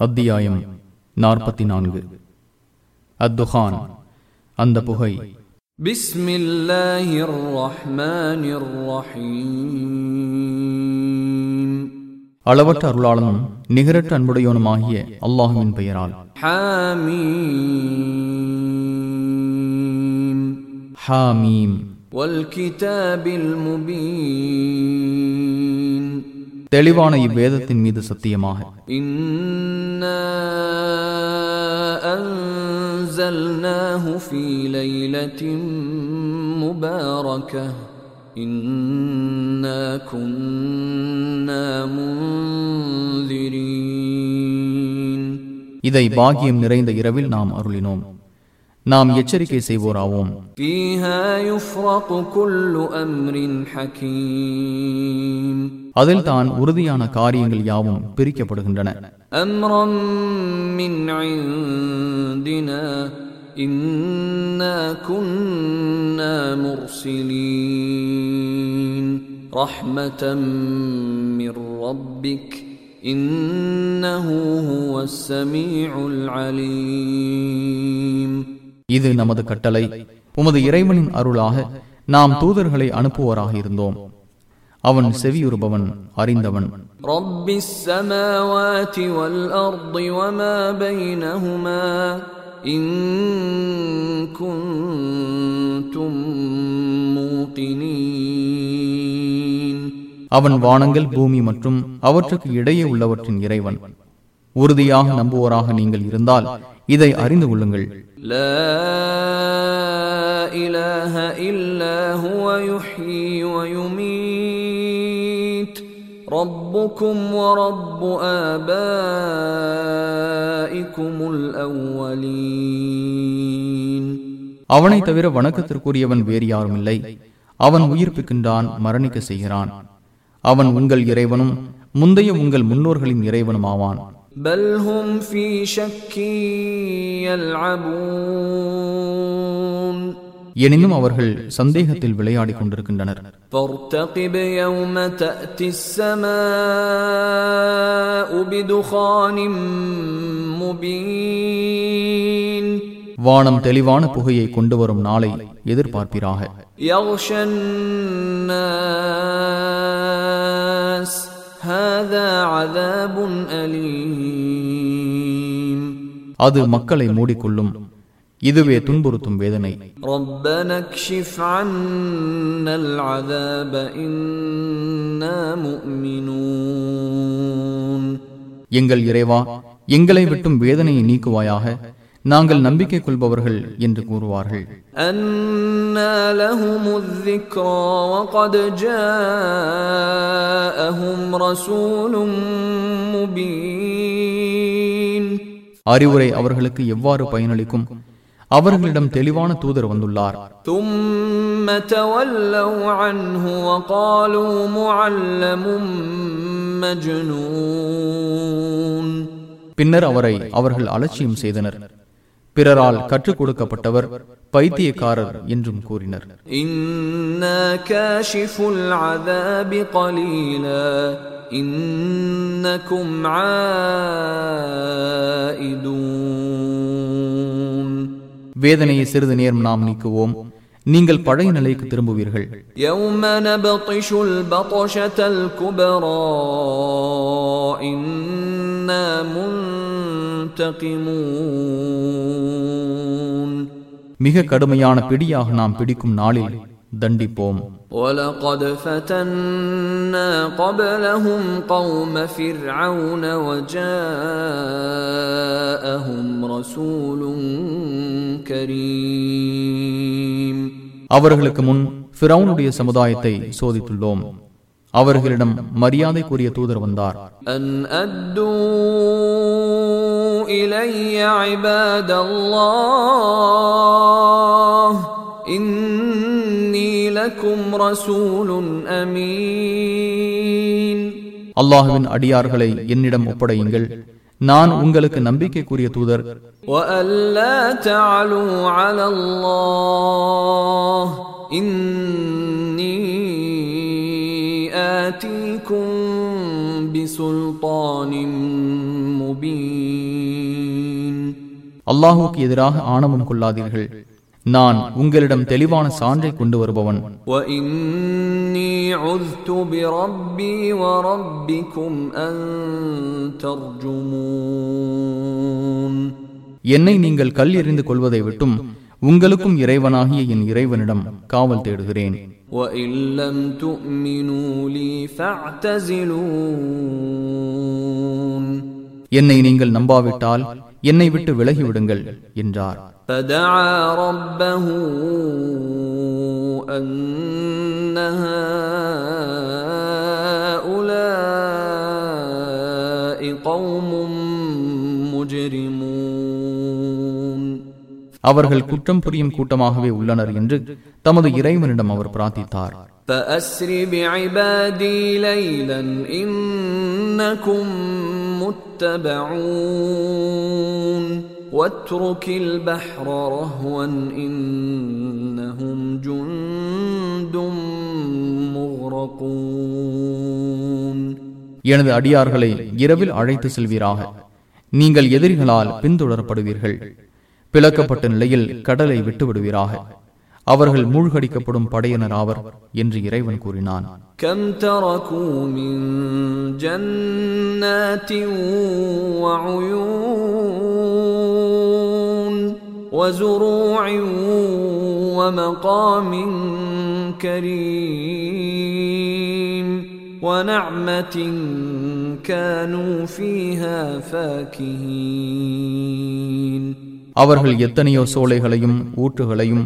அத்தியாயம் நாற்பத்தி நான்கு அத்துஹான் அந்த புகை. அளவற்ற அருளாளனும் நிகரற்ற அன்புடையவனுமாகிய அல்லாஹுவின் பெயரால். ஹாமீம். தெளிவான இவ்வேதத்தின் மீது சத்தியமாக. إنا أنزلناه في ليلة مباركة إنا كنا منذرين இதை பாக்கியம் நிறைந்த இரவில் நாம் அருளினோம் நாம் எச்சரிக்கை செய்வோராவோம். அதில் தான் உறுதியான காரியங்கள் யாவும் பிரிக்கப்படுகின்றன. ரஹ்மதம் மிர் ரப்பிக் இன்னஹு ஹுவஸ் சமீஉல் அலீம் من ربك إنه هو السميع العليم இது நமது கட்டளை உமது இறைவனின் அருளாக நாம் தூதர்களை அனுப்புவோராக இருந்தோம் அவன் செவியுறுபவன் அறிந்தவன் رب السماوات والأرض وما بينهما إن كنتم موقنين அவன் வானங்கள் பூமி மற்றும் அவற்றுக்கு இடையே உள்ளவற்றின் இறைவன் உறுதியாக நம்புவோராக நீங்கள் இருந்தால் இதை அறிந்து கொள்ளுங்கள் لا إله إلا هو يحيي ويميت. ربكم ورب آبائكم الأولين. அவனை தவிர வணக்கத்திற்குரியவன் வேறு யாரும் இல்லை அவன் உயிர்ப்பிக்கின்றான் மரணிக்க செய்கிறான். அவன் உங்கள் இறைவனும் முந்தைய உங்கள் முன்னோர்களின் இறைவனும் ஆவான் بل هم في شك يلعبون எனினும் அவர்கள் சந்தேகத்தில் விளையாடிக் கொண்டிருக்கின்றனர் فارتقب يوم تأتي السماء بدخان مبين வானம் தெளிவான புகையை கொண்டு வரும் நாளை எதிர்பார்ப்பிராக يغشى الناس هذا عذاب أليم அது மக்களை மூடிக்கொள்ளும். இதுவே துன்புறுத்தும் வேதனை. எங்கள் இறைவா எங்களை விட்டும் வேதனையை நீக்குவாயாக நாங்கள் நம்பிக்கை கொள்பவர்கள் என்று கூறுவார்கள். அன்னலஹுமுதிக்ரா அறிவுரை அவர்களுக்கு எவ்வாறு பயனளிக்கும்? அவர்களிடம் தெளிவான தூதர் வந்துள்ளார். பின்னர் அவரை அவர்கள் அலட்சியம் செய்தனர். பிறரால் கற்றுக் கொடுக்கப்பட்டவர் பைத்தியக்காரர் என்றும் கூறினர். வேதனையை சிறிது நேரம் நாம் நீக்குவோம். நீங்கள் பழைய நிலைக்கு திரும்புவீர்கள் يوم نبطش البطشة الكبرى إنا منتقمون மிக கடுமையான பிடியாக நாம் பிடிக்கும் நாளில் தண்டிப்போம் ولقد فتنا قبلهم قوم فرعون وجاءهم رسول كريم அவர்களுக்கு முன் பிரவுனுடைய சமுதாயத்தை சோதித்துள்ளோம். அவர்களிடம் மரியாதைக்குரிய தூதர் வந்தார். அல்லாஹுவின் அடியார்களை என்னிடம் ஒப்படையுங்கள். நான் உங்களுக்கு நம்பிக்கைக்குரிய தூதர். அல்லாஹுக்கு எதிராக ஆணவம் கொள்ளாதீர்கள். நான் உங்களிடம் தெளிவான சான்றை கொண்டு வருபவன். என்னை நீங்கள் கல் எறிந்து கொள்வதை விட்டும் உங்களுக்கும் இறைவனாகிய என் இறைவனிடம் காவல் தேடுகிறேன். என்னை நீங்கள் நம்பாவிட்டால் என்னை விட்டு விலகிவிடுங்கள் என்றார் فدعا ربه أن هؤلاء قوم مجرمون அவர்கள் குற்றம் புரியும் கூட்டமாகவே உள்ளனர் என்று தமது இறைவனிடம் அவர் பிரார்த்தித்தார் فأسر بعبادي ليلا إنكم متبعون واترك البحر رهوا إنهم جند مغرقون எனது அடியார்களை இரவில் அழைத்து செல்வீராக நீங்கள் எதிரிகளால் பின்தொடரப்படுவீர்கள் பிளக்கப்பட்ட நிலையில் கடலை விட்டு விடுவீராக அவர்கள் மூழ்கடிக்கப்படும் படையினர் ஆவர் என்று இறைவன் கூறினான் كم تركوا من جنات وعيون وزروع ومقام كريم ونعمة كانوا فيها فاكهين அவர்கள் எத்தனையோ சோலைகளையும் ஊற்றுகளையும்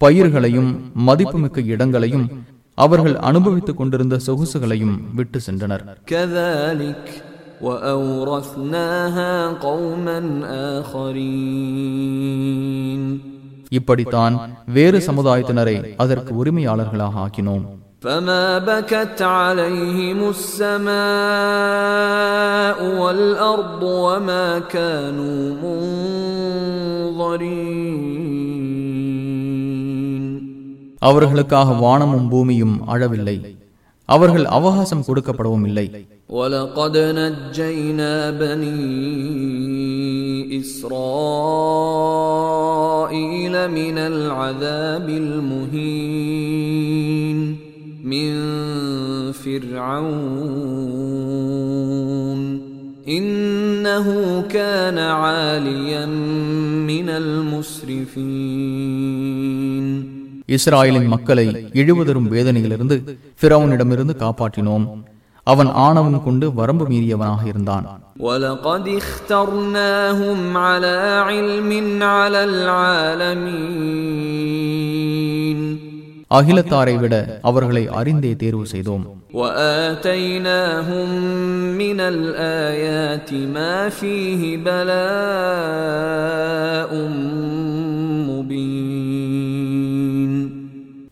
பயிர்களையும் மதிப்புமிக்க இடங்களையும் அவர்கள் அனுபவித்துக் கொண்டிருந்த சொகுசுகளையும் விட்டு சென்றனர் كذلك وأورثناها قوما آخرين இப்படித்தான் வேறு சமுதாயத்தினரை அதற்கு உரிமையாளர்களாக ஆக்கினோம் فما بكت عليهم السماء والأرض وما كانوا منظرين அவர்களுக்காக வானமும் பூமியும் அழவில்லை அவர்கள் அவகாசம் கொடுக்கப்படவும் இல்லை ولقد نجينا بني إسرائيل من العذاب المهين من فرعون إنه كان عاليا من المسرفين இஸ்ராயலின் மக்களை இழிவதரும் வேதனையிலிருந்து பிறவனிடமிருந்து காப்பாற்றினோம். அவன் ஆணவம் கொண்டு வரம்பு மீறியவனாக இருந்தான். அகிலத்தாரை விட அவர்களை அறிந்தே தேர்வு செய்தோம். முபீன்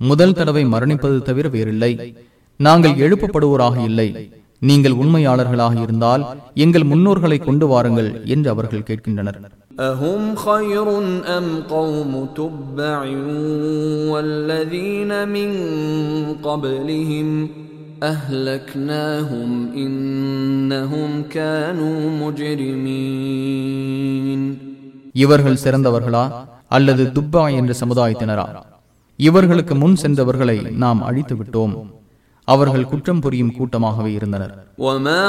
முதல் தடவை மரணிப்பது தவிர வேறில்லை நாங்கள் எழுப்பப்படுவோராக இல்லை நீங்கள் உண்மையாளர்களாக இருந்தால் எங்கள் முன்னோர்களை கொண்டு வாருங்கள் என்று அவர்கள் கேட்கின்றனர் أهم خير أم قوم تبع والذين من قبلهم أهلكناهم إنهم كانوا مجرمين இவர்கள் சிறந்தவர்களா அல்லது துப்பா என்ற சமுதாயத்தினரா இவர்களுக்கு முன் சென்றவர்களை நாம் அழித்து விட்டோம் அவர்கள் குற்றம் புரியும் கூட்டமாகவே இருந்தனர் وما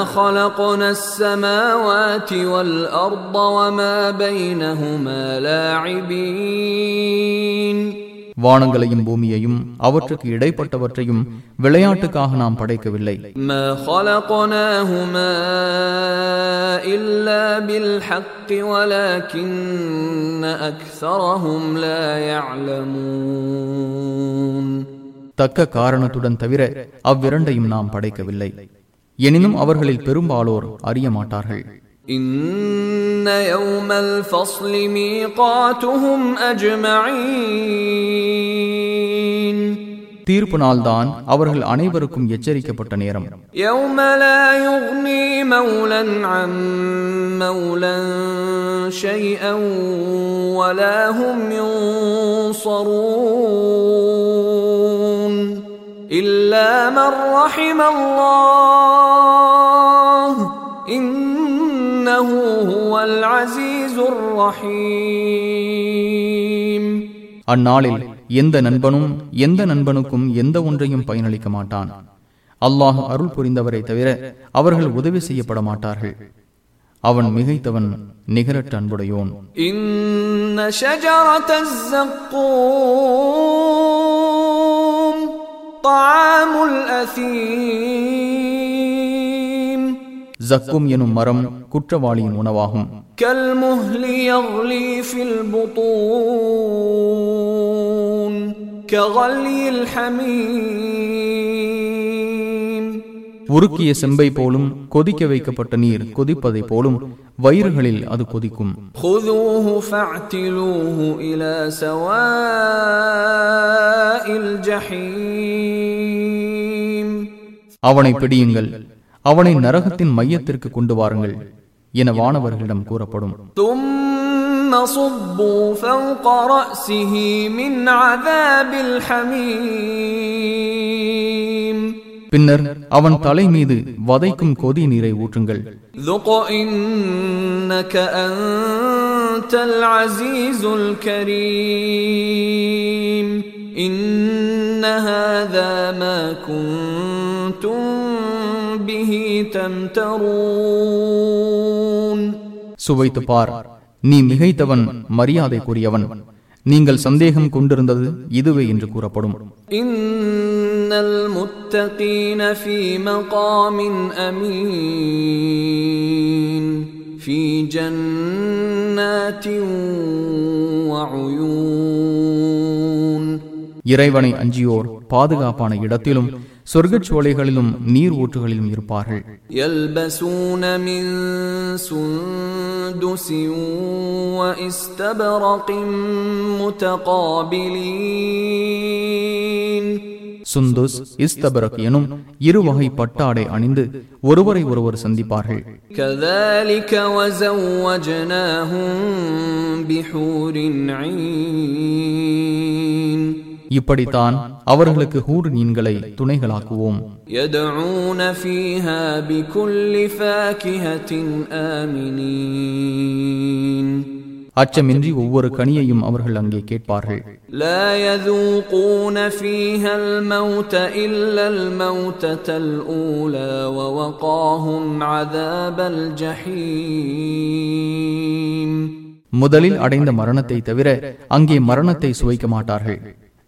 வானங்களையும் பூமியையும் அவற்றுக்கு இடைப்பட்டவற்றையும் விளையாட்டுக்காக நாம் படைக்கவில்லை. தக்க காரணத்துடன் தவிர அவ்விரண்டையும் நாம் படைக்கவில்லை. எனினும் அவர்களில் பெரும்பாலோர் அறிய மாட்டார்கள். إن يوم الفصل ميقاتهم أجمعين தீர்ப்பு நாள்தான் அவர்கள் அனைவருக்கும் எச்சரிக்கப்பட்ட நேரம் يوم لا يغني مولا عن مولا شيئا ولا هم ينصرون إلا من رحم الله إنه هو العزيز الرحيم அந்நாளில் எந்த நண்பனும் எந்த நண்பனுக்கும் எந்த ஒன்றையும் பயனளிக்க மாட்டான் அல்லாஹ் அருள் புரிந்தவரை தவிர அவர்கள் உதவி செய்யப்பட மாட்டார்கள் அவன் மிகைத்தவன் நிகரற்ற அன்புடையோன் إن ஜக்கும் எனும் மரம் குற்றவாளியின் உணவாகும். உருக்கிய செம்பை போலும் கொதிக்க வைக்கப்பட்ட நீர் கொதிப்பதை போலும் வயிறுகளில் அது கொதிக்கும். அவனை பிடியுங்கள். அவனை நரகத்தின் மையத்திற்கு கொண்டு வாருங்கள் என வானவர்களிடம் கூறப்படும் ثم صبوا فوق رأسه من عذاب الحميم பின்னர் அவன் தலை மீது வதைக்கும் கொதி நீரை ஊற்றுங்கள் ذق إنك أنت العزيز الكريم إن هذا ما كنتم به تمترون சுவைத்து பார் நீ மிகைத்தவன் மரியாதைக்குரியவன் நீங்கள் சந்தேகம் கொண்டிருந்தது இதுவே என்று கூறப்படும் إن المتقين في مقام أمين في جنات وعيون இறைவனை அஞ்சியோர் பாதுகாப்பான இடத்திலும் சொர்க்கச் சோலைகளிலும் நீர் ஊற்றுகளிலும் இருப்பார்கள். சுந்துஸ் இஸ்தபரக் எனும் இரு வகை பட்டாடை அணிந்து ஒருவரை ஒருவர் சந்திப்பார்கள் பிஹூரின் இப்படித்தான் அவர்களுக்கு ஹூர் நீன்களை துணைகளாக்குவோம். அச்சமின்றி ஒவ்வொரு கனியையும் அவர்கள் அங்கே கேட்பார்கள். முதலில் அடைந்த மரணத்தை தவிர அங்கே மரணத்தை சுவைக்க மாட்டார்கள்.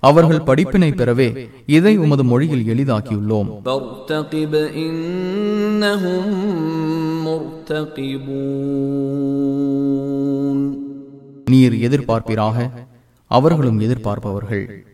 அவர்கள் படிப்பினை பெறவே இதை உமது மொழியில் எளிதாக்கியுள்ளோம். நீர் எதிர்பார்ப்பீராக அவர்களும் எதிர்பார்ப்பவர்கள்.